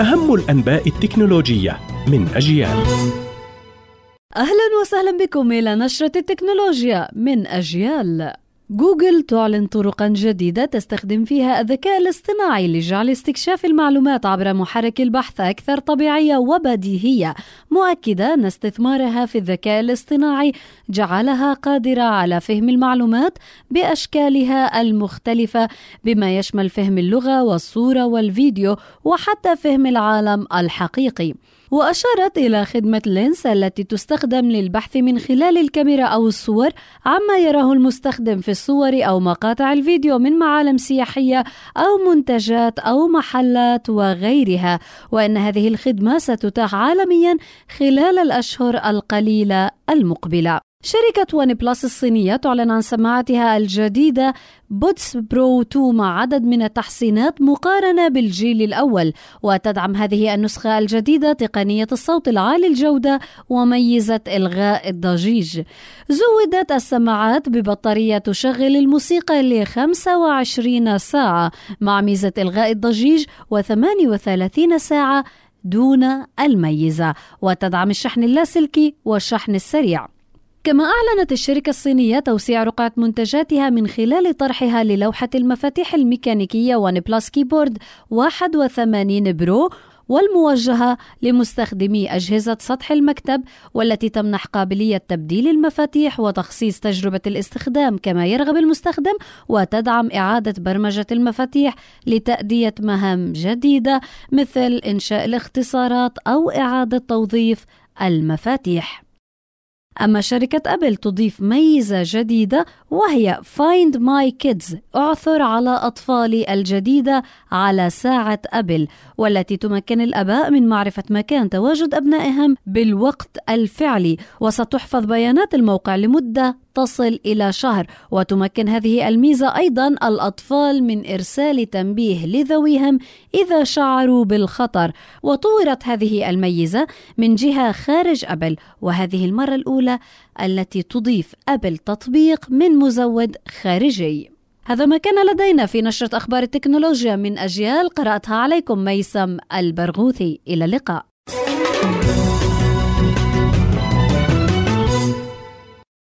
أهم الأنباء التكنولوجية من أجيال. أهلا وسهلا بكم إلى نشرة التكنولوجيا من أجيال. جوجل تعلن طرقا جديدة تستخدم فيها الذكاء الاصطناعي لجعل استكشاف المعلومات عبر محرك البحث أكثر طبيعية وبديهية، مؤكدة أن استثمارها في الذكاء الاصطناعي جعلها قادرة على فهم المعلومات بأشكالها المختلفة بما يشمل فهم اللغة والصورة والفيديو وحتى فهم العالم الحقيقي. وأشارت إلى خدمة Lens التي تستخدم للبحث من خلال الكاميرا أو الصور عما يراه المستخدم في الصور أو مقاطع الفيديو من معالم سياحية أو منتجات أو محلات وغيرها. وأن هذه الخدمة ستتاح عالميا خلال الأشهر القليلة المقبلة. شركة OnePlus الصينية تعلن عن سماعتها الجديدة بودس برو 2 مع عدد من التحسينات مقارنة بالجيل الأول وتدعم هذه النسخة الجديدة تقنية الصوت العالي الجودة وميزة إلغاء الضجيج. زودت السماعات ببطارية تشغل الموسيقى ل 25 ساعة مع ميزة إلغاء الضجيج و38 ساعة دون الميزة وتدعم الشحن اللاسلكي والشحن السريع. كما أعلنت الشركة الصينية توسيع رقعة منتجاتها من خلال طرحها للوحة المفاتيح الميكانيكية OnePlus Keyboard 81 Pro والموجهة لمستخدمي أجهزة سطح المكتب والتي تمنح قابلية تبديل المفاتيح وتخصيص تجربة الاستخدام كما يرغب المستخدم وتدعم إعادة برمجة المفاتيح لتأدية مهام جديدة مثل إنشاء الاختصارات أو إعادة توظيف المفاتيح. أما شركة أبل تضيف ميزة جديدة وهي Find My Kids اعثر على أطفالي الجديدة على ساعة أبل والتي تمكن الآباء من معرفة مكان تواجد أبنائهم بالوقت الفعلي وستحفظ بيانات الموقع لمدة تصل إلى شهر وتمكن هذه الميزة أيضا الأطفال من إرسال تنبيه لذويهم إذا شعروا بالخطر. وطورت هذه الميزة من جهة خارج أبل وهذه المرة الأولى التي تضيف أبل تطبيق من مزود خارجي. هذا ما كان لدينا في نشرة أخبار التكنولوجيا من أجيال قرأتها عليكم ميسم البرغوثي. إلى اللقاء.